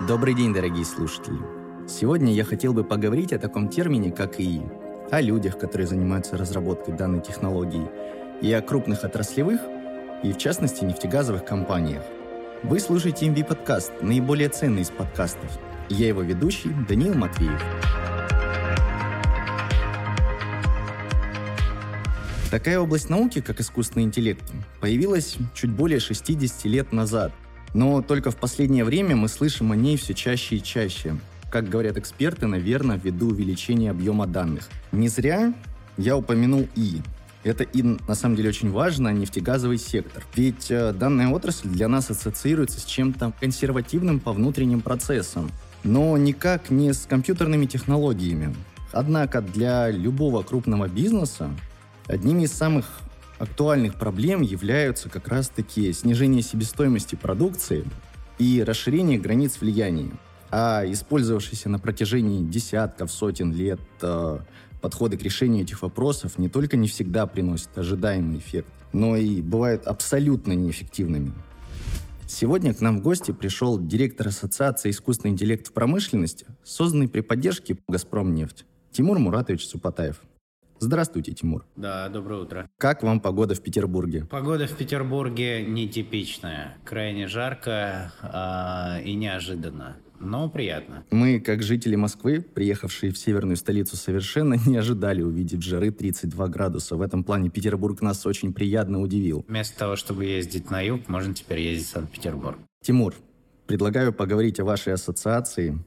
Добрый день, дорогие слушатели. Сегодня я хотел бы поговорить о таком термине, как ИИ, о людях, которые занимаются разработкой данной технологии, и о крупных отраслевых, и в частности нефтегазовых компаниях. Вы слушаете MV подкаст, наиболее ценный из подкастов. Я его ведущий Даниил Матвеев. Такая область науки, как искусственный интеллект, появилась чуть более 60 лет назад. Но только в последнее время мы слышим о ней все чаще и чаще. Как говорят эксперты, наверное, ввиду увеличения объема данных. Не зря я упомянул И. Это и на самом деле очень важно, нефтегазовый сектор. Ведь э, данная отрасль для нас ассоциируется с чем-то консервативным по внутренним процессам, но никак не с компьютерными технологиями. Однако для любого крупного бизнеса Одними из самых актуальных проблем являются как раз-таки снижение себестоимости продукции и расширение границ влияния. А использовавшиеся на протяжении десятков, сотен лет э, подходы к решению этих вопросов не только не всегда приносят ожидаемый эффект, но и бывают абсолютно неэффективными. Сегодня к нам в гости пришел директор Ассоциации искусственный интеллект в промышленности, созданный при поддержке «Газпромнефть» Тимур Муратович Супатаев. Здравствуйте, Тимур. Да, доброе утро. Как вам погода в Петербурге? Погода в Петербурге нетипичная. Крайне жарко э, и неожиданно но приятно. Мы, как жители Москвы, приехавшие в северную столицу, совершенно не ожидали увидеть жары 32 градуса. В этом плане Петербург нас очень приятно удивил. Вместо того, чтобы ездить на юг, можно теперь ездить в Санкт-Петербург. Тимур, предлагаю поговорить о вашей ассоциации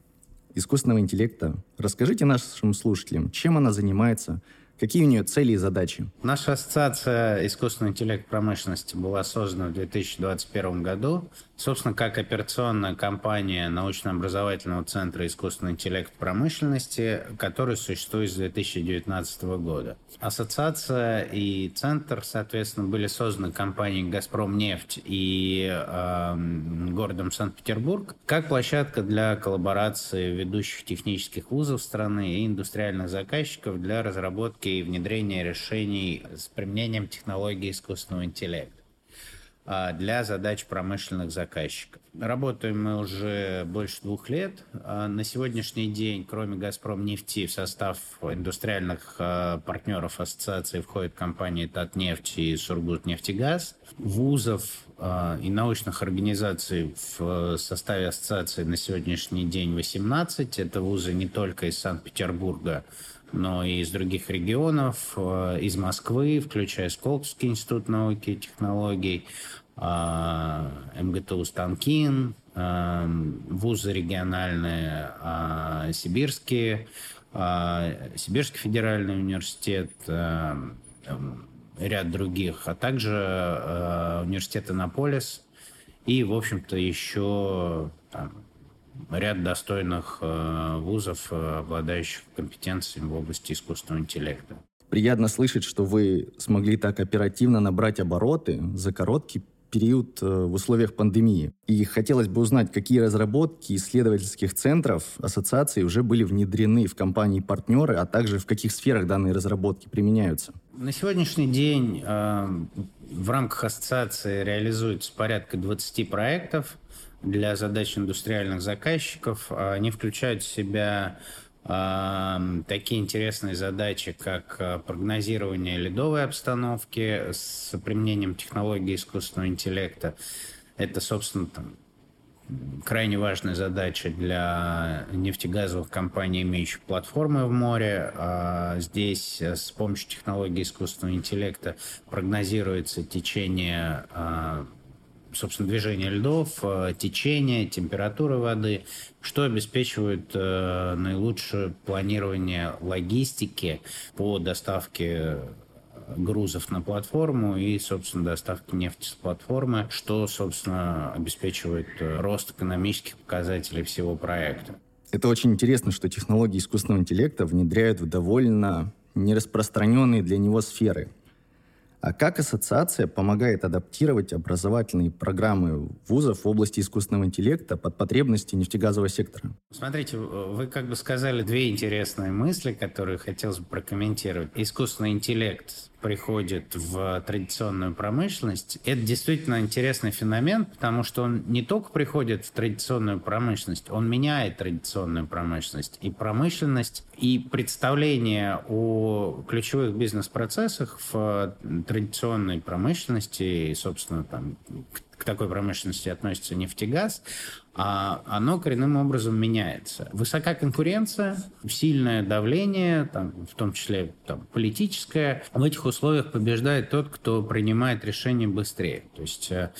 искусственного интеллекта. Расскажите нашим слушателям, чем она занимается, Какие у нее цели и задачи? Наша ассоциация искусственный интеллект промышленности была создана в 2021 году. Собственно, как операционная компания научно-образовательного центра искусственный интеллект промышленности, который существует с 2019 года. Ассоциация и центр, соответственно, были созданы компанией «Газпромнефть» и э, городом Санкт-Петербург как площадка для коллаборации ведущих технических вузов страны и индустриальных заказчиков для разработки разработки и внедрения решений с применением технологий искусственного интеллекта а, для задач промышленных заказчиков. Работаем мы уже больше двух лет. А, на сегодняшний день, кроме «Газпром нефти», в состав индустриальных а, партнеров ассоциации входят компании «Татнефть» и «Сургутнефтегаз». Вузов и научных организаций в составе ассоциации на сегодняшний день 18. Это вузы не только из Санкт-Петербурга, но и из других регионов, э, из Москвы, включая Сколковский институт науки и технологий, э, МГТУ «Станкин», э, вузы региональные, сибирские, Сибирский федеральный университет, ряд других, а также университет Иннополис и, в общем-то, еще там, ряд достойных э, вузов, э, обладающих компетенциями в области искусственного интеллекта. Приятно слышать, что вы смогли так оперативно набрать обороты за короткий период э, в условиях пандемии. И хотелось бы узнать, какие разработки исследовательских центров ассоциации уже были внедрены в компании-партнеры, а также в каких сферах данные разработки применяются. На сегодняшний день э, в рамках ассоциации реализуется порядка 20 проектов для задач индустриальных заказчиков. Они включают в себя такие интересные задачи, как а, прогнозирование ледовой обстановки с применением технологии искусственного интеллекта. Это, собственно, там, крайне важная задача для нефтегазовых компаний, имеющих платформы в море. А здесь э, с помощью технологии искусственного интеллекта прогнозируется течение а, собственно, движение льдов, э, течение, температура воды, что обеспечивает э, наилучшее планирование логистики по доставке грузов на платформу и, собственно, доставки нефти с платформы, что, собственно, обеспечивает э, рост экономических показателей всего проекта. Это очень интересно, что технологии искусственного интеллекта внедряют в довольно нераспространенные для него сферы. А как ассоциация помогает адаптировать образовательные программы вузов в области искусственного интеллекта под потребности нефтегазового сектора? Смотрите, вы как бы сказали две интересные мысли, которые хотелось бы прокомментировать. Искусственный интеллект приходит в традиционную промышленность, это действительно интересный феномен, потому что он не только приходит в традиционную промышленность, он меняет традиционную промышленность. И промышленность, и представление о ключевых бизнес-процессах в традиционной промышленности, и, собственно, там, к такой промышленности относится нефтегаз, а оно коренным образом меняется. Высока конкуренция, сильное давление, там, в том числе там, политическое. В этих условиях побеждает тот, кто принимает решения быстрее. То есть э,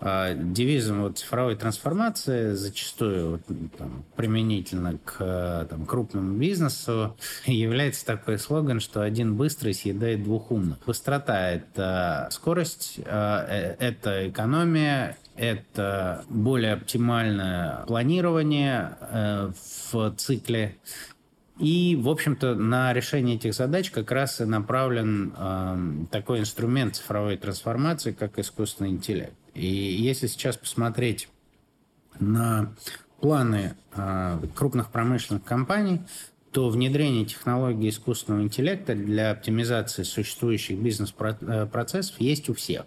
а, девизом вот цифровой трансформации зачастую вот, там, применительно к там, крупному бизнесу является такой слоган, что один быстрый съедает двух умных. Быстрота – это скорость, а, э, это экономия, это более оптимальное планирование э, в цикле. И, в общем-то, на решение этих задач как раз и направлен э, такой инструмент цифровой трансформации, как искусственный интеллект. И если сейчас посмотреть на планы э, крупных промышленных компаний, то внедрение технологий искусственного интеллекта для оптимизации существующих бизнес-процессов есть у всех.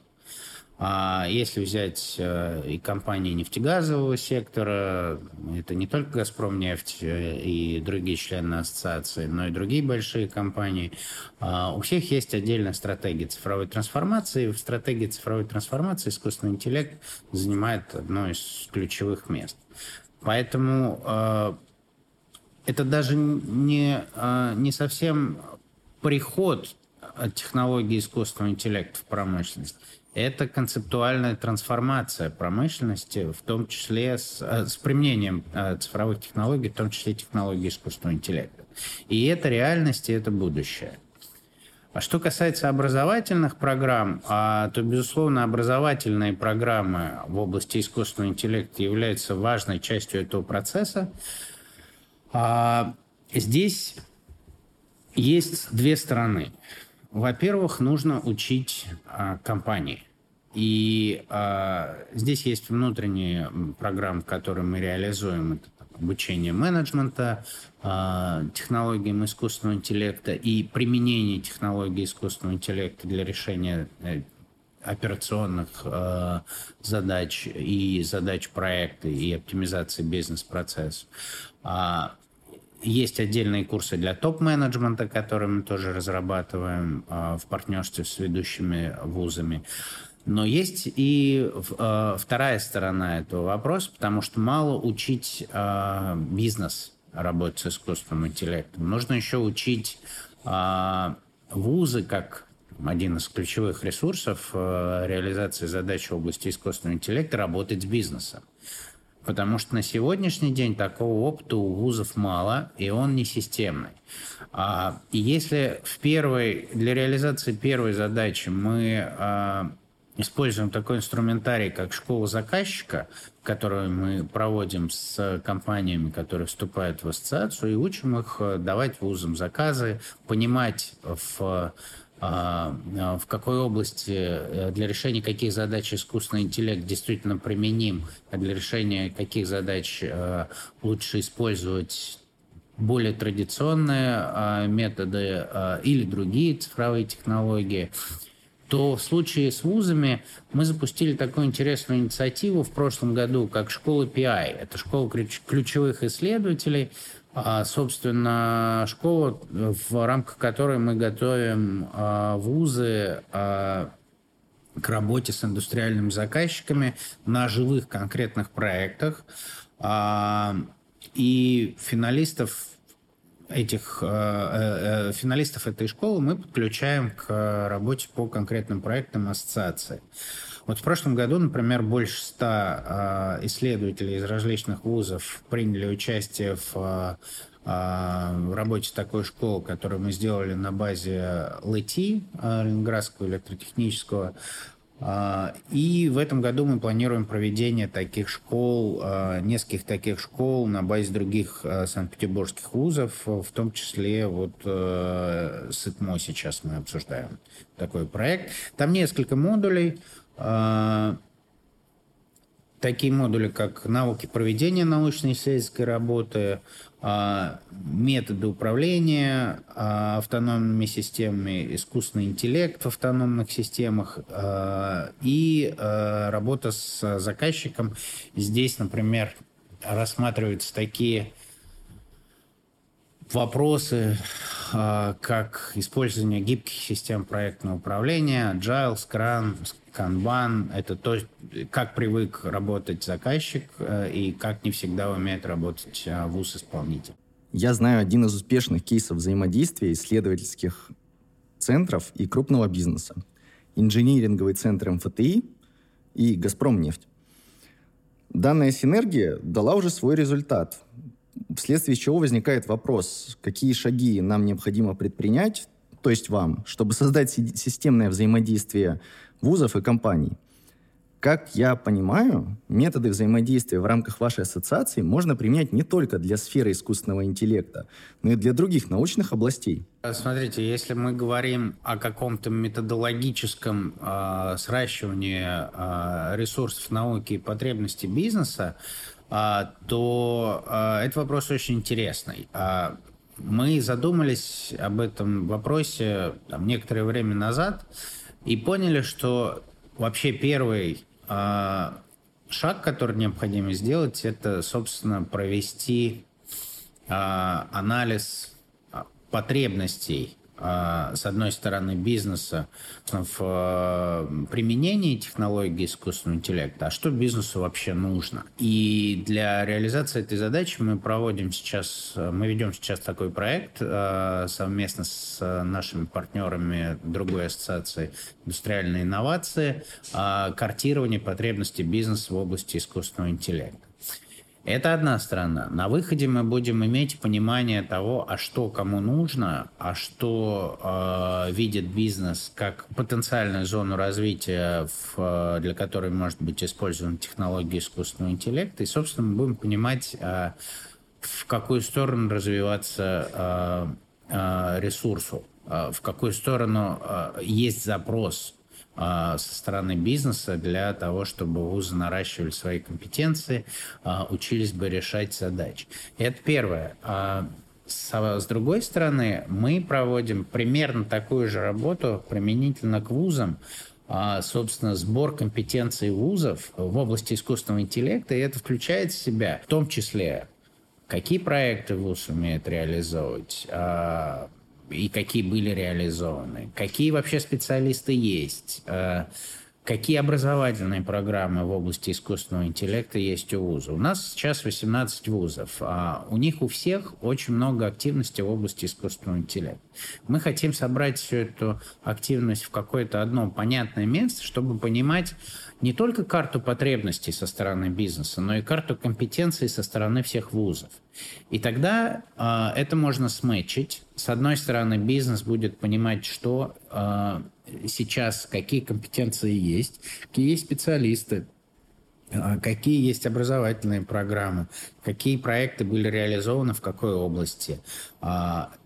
А если взять э, и компании нефтегазового сектора, это не только «Газпром нефть» э, и другие члены ассоциации, но и другие большие компании, а, у всех есть отдельная стратегия цифровой трансформации. В стратегии цифровой трансформации искусственный интеллект занимает одно из ключевых мест. Поэтому э, это даже не, не совсем приход технологии искусственного интеллекта в промышленность это концептуальная трансформация промышленности, в том числе с, э, с применением э, цифровых технологий, в том числе технологий искусственного интеллекта. И это реальность, и это будущее. А что касается образовательных программ, а, то, безусловно, образовательные программы в области искусственного интеллекта являются важной частью этого процесса. А, здесь есть две стороны. Во-первых, нужно учить а, компании. И а, здесь есть внутренние программы, которые мы реализуем. Это обучение менеджмента, а, технологиям искусственного интеллекта и применение технологий искусственного интеллекта для решения э, операционных э, задач и задач проекта и оптимизации бизнес-процессов. Есть отдельные курсы для топ-менеджмента, которые мы тоже разрабатываем а, в партнерстве с ведущими вузами. Но есть и а, вторая сторона этого вопроса, потому что мало учить а, бизнес работать с искусственным интеллектом. Нужно еще учить вузы как один из ключевых ресурсов реализации задач в области искусственного интеллекта работать с бизнесом. Потому что на сегодняшний день такого опыта у вузов мало, и он не системный. А, если в первой, для реализации первой задачи мы а, используем такой инструментарий, как школа заказчика, которую мы проводим с компаниями, которые вступают в ассоциацию, и учим их давать вузам заказы, понимать в в какой области, э, для решения каких задач искусственный интеллект действительно применим, а для решения каких задач э, лучше использовать более традиционные методы или другие цифровые технологии, то в случае с вузами мы запустили такую интересную инициативу в прошлом году, как школа PI. Это школа ключевых исследователей, а, собственно, школа, в рамках которой мы готовим а, вузы а, к работе с индустриальными заказчиками на живых конкретных проектах. И финалистов этих э, э, финалистов этой школы мы подключаем к работе по конкретным проектам ассоциации. Вот в прошлом году, например, больше ста э, исследователей из различных вузов приняли участие в э, в работе такой школы, которую мы сделали на базе ЛЭТИ, Ленинградского электротехнического А, и в этом году мы планируем проведение таких школ, а, нескольких таких школ на базе других а, санкт-петербургских вузов, в том числе вот СИТМО сейчас мы обсуждаем такой проект. Там несколько модулей такие модули, как навыки проведения научно-исследовательской работы, а, методы управления а, автономными системами, искусственный интеллект в автономных системах а, и работа с заказчиком. Здесь, например, рассматриваются такие вопросы, как использование гибких систем проектного управления, Agile, Scrum, Канбан – это то, как привык работать заказчик э, и как не всегда умеет работать э, вуз-исполнитель. Я знаю один из успешных кейсов взаимодействия исследовательских центров и крупного бизнеса. Инжиниринговый центр МФТИ и «Газпромнефть». Данная синергия дала уже свой результат, вследствие чего возникает вопрос, какие шаги нам необходимо предпринять, то есть вам, чтобы создать системное взаимодействие вузов и компаний. Как я понимаю, методы взаимодействия в рамках вашей ассоциации можно применять не только для сферы искусственного интеллекта, но и для других научных областей. Смотрите, если мы говорим о каком-то методологическом э, сращивании э, ресурсов науки и потребностей бизнеса, э, то э, этот вопрос очень интересный. Э, мы задумались об этом вопросе там, некоторое время назад и поняли, что вообще первый шаг, который необходимо сделать, это, собственно, провести анализ потребностей а, с одной стороны, бизнеса в э, применении технологий искусственного интеллекта, а что бизнесу вообще нужно. И для реализации этой задачи мы проводим сейчас, мы ведем сейчас такой проект э, совместно с нашими партнерами другой ассоциации индустриальные инновации, э, картирование потребностей бизнеса в области искусственного интеллекта. Это одна сторона. На выходе мы будем иметь понимание того, а что кому нужно, а что э, видит бизнес как потенциальную зону развития, в, э, для которой может быть использована технология искусственного интеллекта. И, собственно, мы будем понимать, э, в какую сторону развиваться э, э, ресурсу, э, в какую сторону э, есть запрос со стороны бизнеса для того, чтобы вузы наращивали свои компетенции, а, учились бы решать задачи. Это первое. А, с другой стороны, мы проводим примерно такую же работу применительно к вузам, собственно, сбор компетенций вузов в области искусственного интеллекта, и это включает в себя в том числе, какие проекты вуз умеет реализовывать, и какие были реализованы, какие вообще специалисты есть, э, какие образовательные программы в области искусственного интеллекта есть у вуза. У нас сейчас 18 вузов, а у них у всех очень много активности в области искусственного интеллекта. Мы хотим собрать всю эту активность в какое-то одно понятное место, чтобы понимать, не только карту потребностей со стороны бизнеса, но и карту компетенций со стороны всех вузов. И тогда э, это можно сметчить. С одной стороны, бизнес будет понимать, что э, сейчас, какие компетенции есть, какие есть специалисты, какие есть образовательные программы, какие проекты были реализованы в какой области.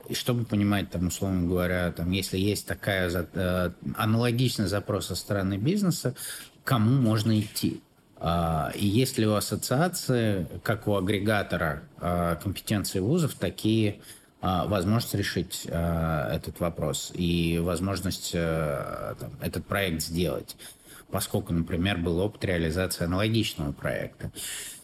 И чтобы понимать, там, условно говоря, там, если есть такая э, аналогичный запрос со стороны бизнеса, кому можно идти. А, и есть ли у ассоциации, как у агрегатора а, компетенции вузов, такие а, возможность решить этот вопрос и возможность там, этот проект сделать, поскольку, например, был опыт реализации аналогичного проекта.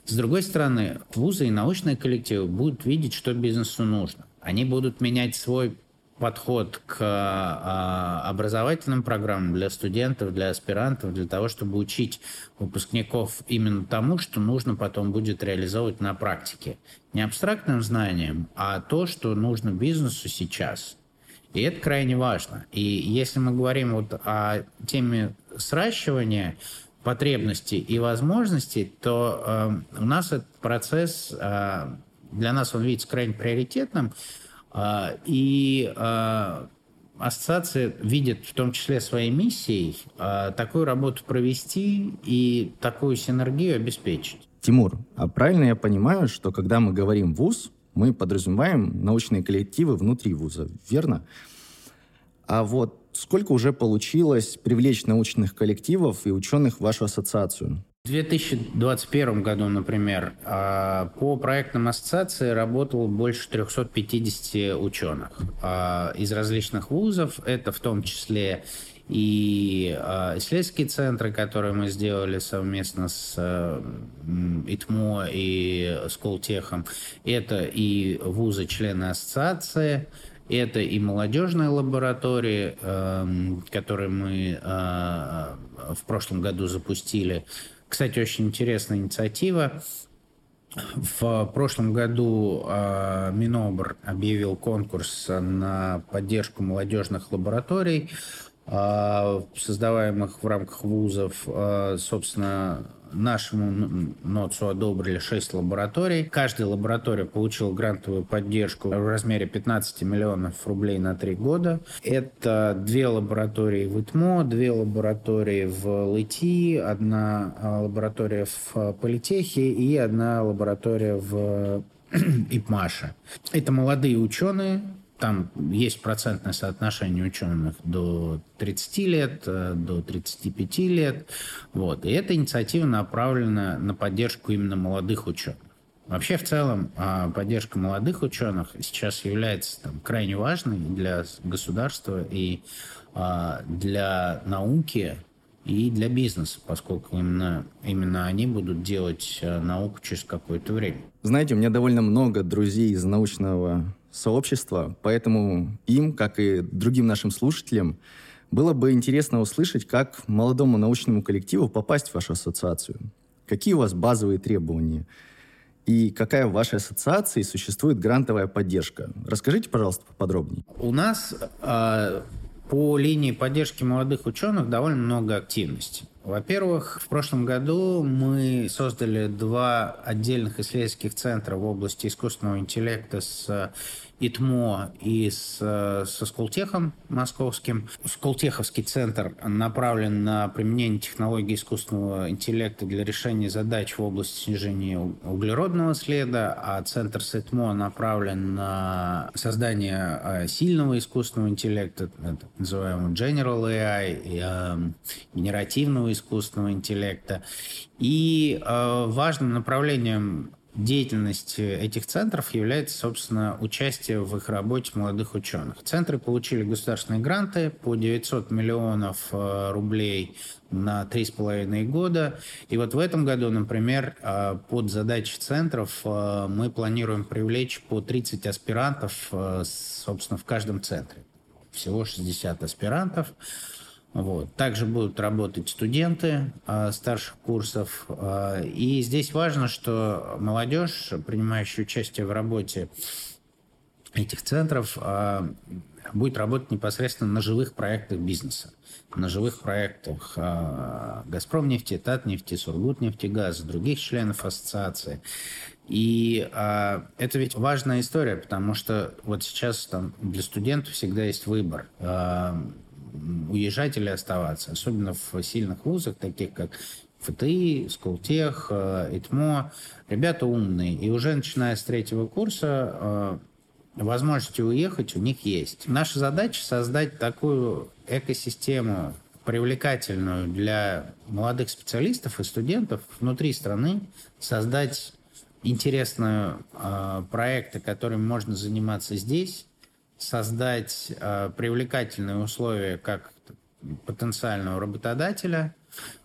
С другой стороны, вузы и научные коллективы будут видеть, что бизнесу нужно. Они будут менять свой подход к а, образовательным программам для студентов, для аспирантов, для того, чтобы учить выпускников именно тому, что нужно потом будет реализовывать на практике. Не абстрактным знанием, а то, что нужно бизнесу сейчас. И это крайне важно. И если мы говорим вот о теме сращивания потребностей и возможностей, то э, у нас этот процесс, э, для нас он видится крайне приоритетным, и а, ассоциация видит в том числе своей миссией а, такую работу провести и такую синергию обеспечить. Тимур, а правильно я понимаю, что когда мы говорим ВУЗ, мы подразумеваем научные коллективы внутри ВУЗа, верно? А вот сколько уже получилось привлечь научных коллективов и ученых в вашу ассоциацию? В 2021 году, например, а, по проектам ассоциации работало больше 350 ученых а, из различных вузов. Это в том числе и а, исследовательские центры, которые мы сделали совместно с ИТМО и Сколтехом. Это и вузы-члены ассоциации, это и молодежные лаборатории, которые мы в прошлом году запустили. Кстати, очень интересная инициатива. В прошлом году э, Минобр объявил конкурс на поддержку молодежных лабораторий, э, создаваемых в рамках вузов. Э, собственно, Нашему НОЦу одобрили 6 лабораторий. Каждая лаборатория получила грантовую поддержку в размере 15 миллионов рублей на 3 года. Это две лаборатории в ИТМО, две лаборатории в ЛИТИ, одна а, лаборатория в Политехе и одна лаборатория в ИПМАШе. Это молодые ученые, там есть процентное соотношение ученых до 30 лет, э, до 35 лет. Вот. И эта инициатива направлена на поддержку именно молодых ученых. Вообще, в целом, а, поддержка молодых ученых сейчас является там, крайне важной для государства и а, для науки, и для бизнеса, поскольку именно, именно они будут делать э, науку через какое-то время. Знаете, у меня довольно много друзей из научного сообщества, поэтому им, как и другим нашим слушателям, было бы интересно услышать, как молодому научному коллективу попасть в вашу ассоциацию. Какие у вас базовые требования? И какая в вашей ассоциации существует грантовая поддержка? Расскажите, пожалуйста, поподробнее. У нас э, по линии поддержки молодых ученых довольно много активности. Во-первых, в прошлом году мы создали два отдельных исследовательских центра в области искусственного интеллекта с ИТМО и с, со Сколтехом московским. Сколтеховский центр направлен на применение технологий искусственного интеллекта для решения задач в области снижения углеродного следа, а центр с ИТМО направлен на создание а, сильного искусственного интеллекта, так называемого General AI, и, э, генеративного искусственного интеллекта. И э, важным направлением деятельность этих центров является, собственно, участие в их работе молодых ученых. Центры получили государственные гранты по 900 миллионов э, рублей на 3,5 года. И вот в этом году, например, э, под задачи центров э, мы планируем привлечь по 30 аспирантов, собственно, в каждом центре. Всего 60 аспирантов. Вот. Также будут работать студенты э, старших курсов. Э, и здесь важно, что молодежь, принимающая участие в работе этих центров, э, будет работать непосредственно на живых проектах бизнеса. На живых проектах э, «Газпром» нефти, «Татнефти», «Сургут» нефтегаз, других членов ассоциации. И э, это ведь важная история, потому что вот сейчас там для студентов всегда есть выбор. Э, уезжать или оставаться, особенно в сильных вузах, таких как ФТИ, Сколтех, э, ИТМО. Ребята умные, и уже начиная с третьего курса э, возможности уехать у них есть. Наша задача создать такую экосистему привлекательную для молодых специалистов и студентов внутри страны, создать интересные э, проекты, которыми можно заниматься здесь, создать э, привлекательные условия как потенциального работодателя,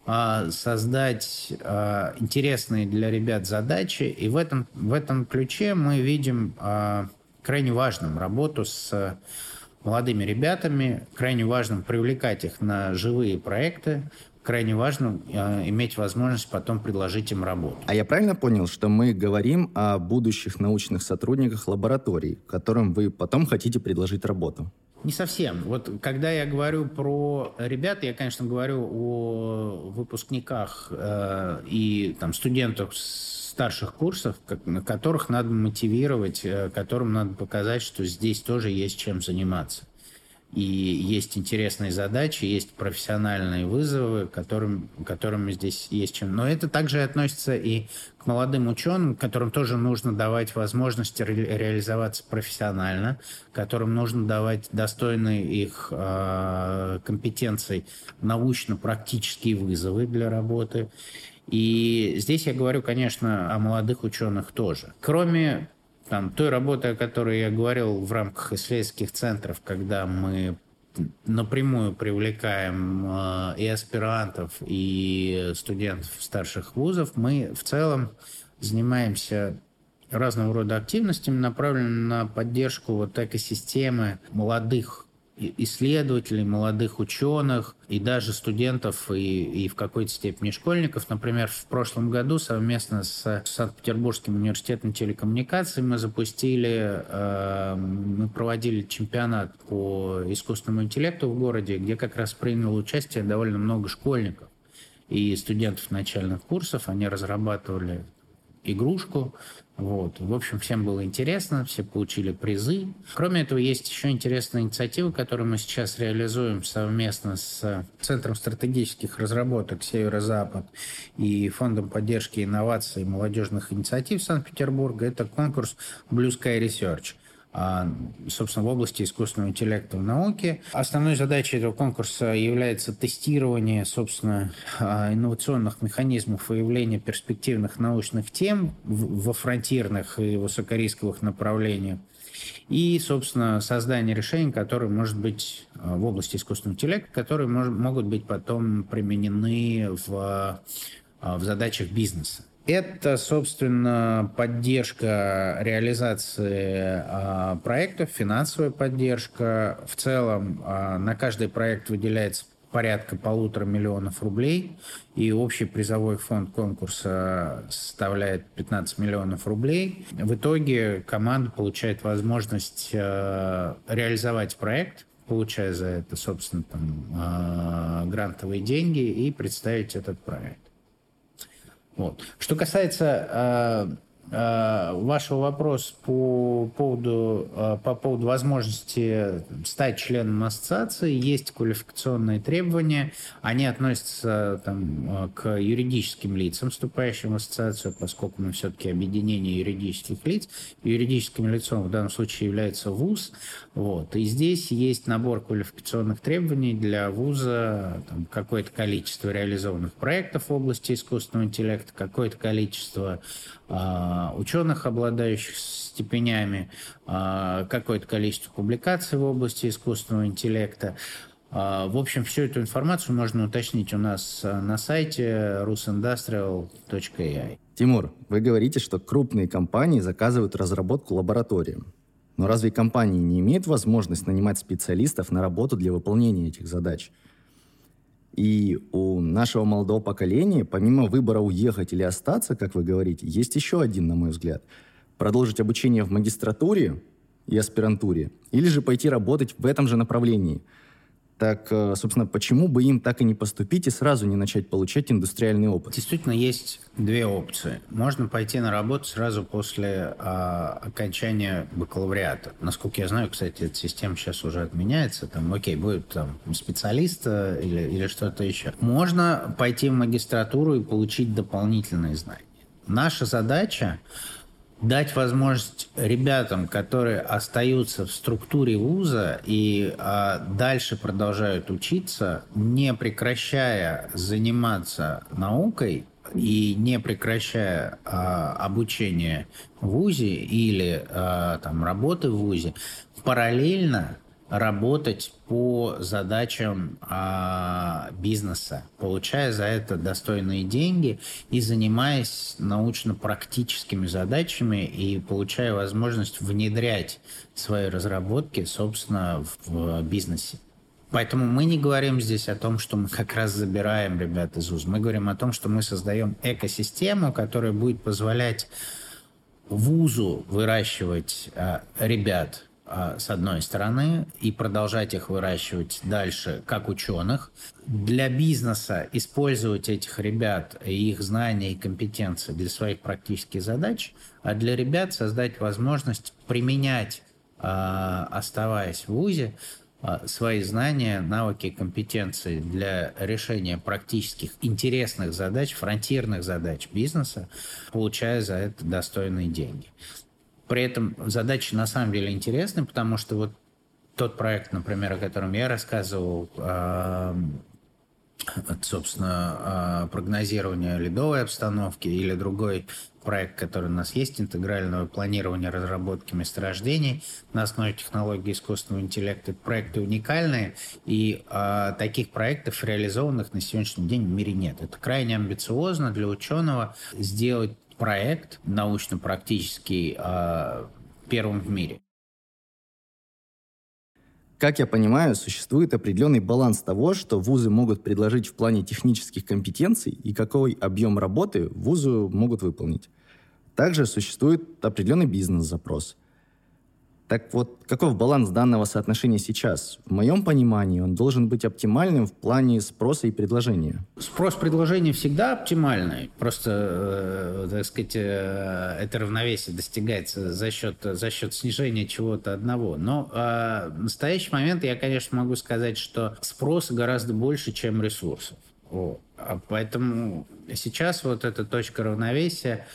э, создать э, интересные для ребят задачи. И в этом, в этом ключе мы видим крайне важным работу с молодыми ребятами, крайне важным привлекать их на живые проекты, крайне важно э, иметь возможность потом предложить им работу. А я правильно понял, что мы говорим о будущих научных сотрудниках лабораторий, которым вы потом хотите предложить работу? Не совсем. Вот когда я говорю про ребят, я, конечно, говорю о выпускниках э, и там, студентах старших курсов, как, на которых надо мотивировать, э, которым надо показать, что здесь тоже есть чем заниматься. И есть интересные задачи, есть профессиональные вызовы, которым, которыми здесь есть чем. Но это также относится и к молодым ученым, которым тоже нужно давать возможности ре реализоваться профессионально, которым нужно давать достойные их э, компетенций научно-практические вызовы для работы. И здесь я говорю, конечно, о молодых ученых тоже. Кроме там, той работы, о которой я говорил в рамках исследовательских центров, когда мы напрямую привлекаем э, и аспирантов, и студентов старших вузов, мы в целом занимаемся разного рода активностями, направленными на поддержку вот экосистемы молодых исследователей, молодых ученых и даже студентов и, и в какой-то степени школьников. Например, в прошлом году совместно с Санкт-Петербургским университетом телекоммуникаций мы запустили, э, мы проводили чемпионат по искусственному интеллекту в городе, где как раз приняло участие довольно много школьников и студентов начальных курсов. Они разрабатывали игрушку. Вот. В общем, всем было интересно, все получили призы. Кроме этого, есть еще интересная инициатива, которую мы сейчас реализуем совместно с Центром стратегических разработок «Северо-Запад» и Фондом поддержки инноваций и молодежных инициатив Санкт-Петербурга. Это конкурс Blue Sky Research – собственно, в области искусственного интеллекта в науке. Основной задачей этого конкурса является тестирование, собственно, а, инновационных механизмов выявления перспективных научных тем во фронтирных и высокорисковых направлениях и, собственно, создание решений, которые, может быть, а, в области искусственного интеллекта, которые могут быть потом применены в, в задачах бизнеса. Это, собственно, поддержка реализации а, проектов, финансовая поддержка. В целом а, на каждый проект выделяется порядка полутора миллионов рублей, и общий призовой фонд конкурса составляет 15 миллионов рублей. В итоге команда получает возможность э, реализовать проект, получая за это, собственно, там, э, грантовые деньги и представить этот проект. Вот. Что касается э, вашего вопроса по поводу, э, по поводу возможности стать членом ассоциации, есть квалификационные требования. Они относятся там, э, к юридическим лицам, вступающим в ассоциацию, поскольку мы все-таки объединение юридических лиц. Юридическим лицом в данном случае является ВУЗ. Вот. И здесь есть набор квалификационных требований для вуза, какое-то количество реализованных проектов в области искусственного интеллекта, какое-то количество э, ученых, обладающих степенями, э, какое-то количество публикаций в области искусственного интеллекта. Э, в общем, всю эту информацию можно уточнить у нас на сайте rusindustrial.ai. Тимур, вы говорите, что крупные компании заказывают разработку лабораториям. Но разве компании не имеют возможность нанимать специалистов на работу для выполнения этих задач? И у нашего молодого поколения, помимо выбора уехать или остаться, как вы говорите, есть еще один, на мой взгляд. Продолжить обучение в магистратуре и аспирантуре, или же пойти работать в этом же направлении – так, э, собственно, почему бы им так и не поступить и сразу не начать получать индустриальный опыт? Действительно, есть две опции. Можно пойти на работу сразу после а, окончания бакалавриата. Насколько я знаю, кстати, эта система сейчас уже отменяется. Там, окей, будет там специалист или, или что-то еще. Можно пойти в магистратуру и получить дополнительные знания. Наша задача дать возможность ребятам, которые остаются в структуре вуза и а, дальше продолжают учиться, не прекращая заниматься наукой и не прекращая а, обучение в ВУЗе или а, там, работы в ВУЗе, параллельно работать по задачам а, бизнеса, получая за это достойные деньги и занимаясь научно-практическими задачами и получая возможность внедрять свои разработки, собственно, в, в бизнесе. Поэтому мы не говорим здесь о том, что мы как раз забираем ребят из ВУЗ. Мы говорим о том, что мы создаем экосистему, которая будет позволять вузу выращивать а, ребят с одной стороны, и продолжать их выращивать дальше как ученых. Для бизнеса использовать этих ребят и их знания и компетенции для своих практических задач, а для ребят создать возможность применять, а, оставаясь в ВУЗе, а, свои знания, навыки, компетенции для решения практических интересных задач, фронтирных задач бизнеса, получая за это достойные деньги. При этом задачи на самом деле интересны, потому что вот тот проект, например, о котором я рассказывал, а, собственно, а, прогнозирование ледовой обстановки или другой проект, который у нас есть, интегрального планирования разработки месторождений на основе технологии искусственного интеллекта. Проекты уникальные, и э, таких проектов, реализованных на сегодняшний день в мире нет. Это крайне амбициозно для ученого сделать проект научно-практический э, первым в мире. Как я понимаю, существует определенный баланс того, что вузы могут предложить в плане технических компетенций и какой объем работы вузы могут выполнить. Также существует определенный бизнес-запрос – так вот, каков баланс данного соотношения сейчас? В моем понимании он должен быть оптимальным в плане спроса и предложения. Спрос-предложение всегда оптимальный. Просто, э, так сказать, э, это равновесие достигается за счет, за счет снижения чего-то одного. Но э, в настоящий момент я, конечно, могу сказать, что спроса гораздо больше, чем ресурсов. Вот. А поэтому сейчас вот эта точка равновесия,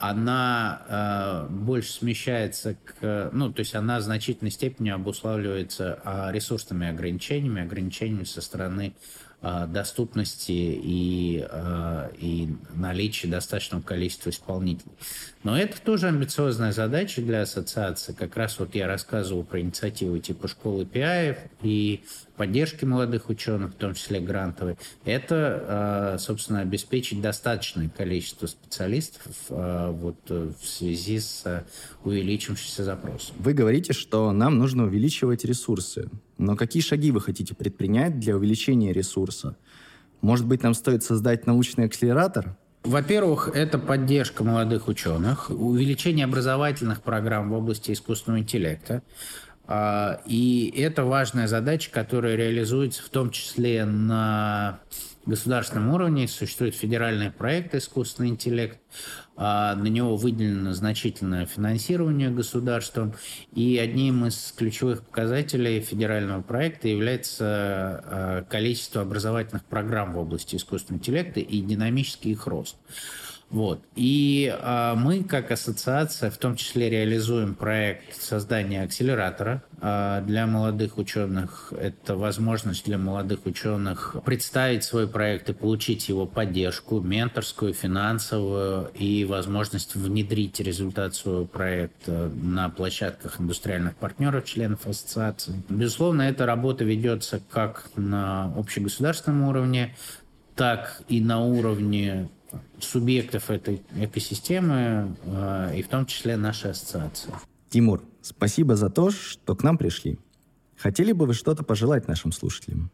она э, больше смещается к... Ну, то есть она в значительной степени обуславливается а, ресурсными ограничениями, ограничениями со стороны э, доступности и, э, и наличия достаточного количества исполнителей. Но это тоже амбициозная задача для ассоциации. Как раз вот я рассказывал про инициативы типа школы PI и поддержки молодых ученых, в том числе грантовой. Это, а, собственно, обеспечить достаточное количество специалистов а, вот, э, в связи с увеличившимся запросом. Вы говорите, что нам нужно увеличивать ресурсы. Но какие шаги вы хотите предпринять для увеличения ресурса? Может быть, нам стоит создать научный акселератор? Во-первых, это поддержка молодых ученых, увеличение образовательных программ в области искусственного интеллекта. А, и это важная задача, которая реализуется в том числе на государственном уровне. Существует федеральный проект «Искусственный интеллект». А, на него выделено значительное финансирование государством. И одним из ключевых показателей федерального проекта является а, количество образовательных программ в области искусственного интеллекта и динамический их рост. Вот. И а, мы, как ассоциация, в том числе реализуем проект создания акселератора а, для молодых ученых. Это возможность для молодых ученых представить свой проект и получить его поддержку, менторскую, финансовую, и возможность внедрить результат своего проекта на площадках индустриальных партнеров, членов ассоциации. Безусловно, эта работа ведется как на общегосударственном уровне, так и на уровне субъектов этой экосистемы, э, и в том числе нашей ассоциации. Тимур, спасибо за то, что к нам пришли. Хотели бы вы что-то пожелать нашим слушателям?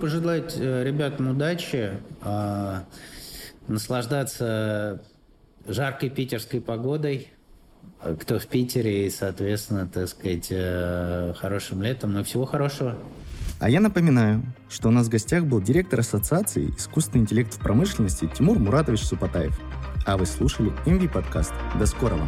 Пожелать э, ребятам удачи, э, наслаждаться жаркой питерской погодой, кто в Питере, и, соответственно, так сказать, хорошим летом, и всего хорошего. А я напоминаю, что у нас в гостях был директор Ассоциации искусственный интеллект в промышленности Тимур Муратович Супатаев. А вы слушали MV подкаст. До скорого!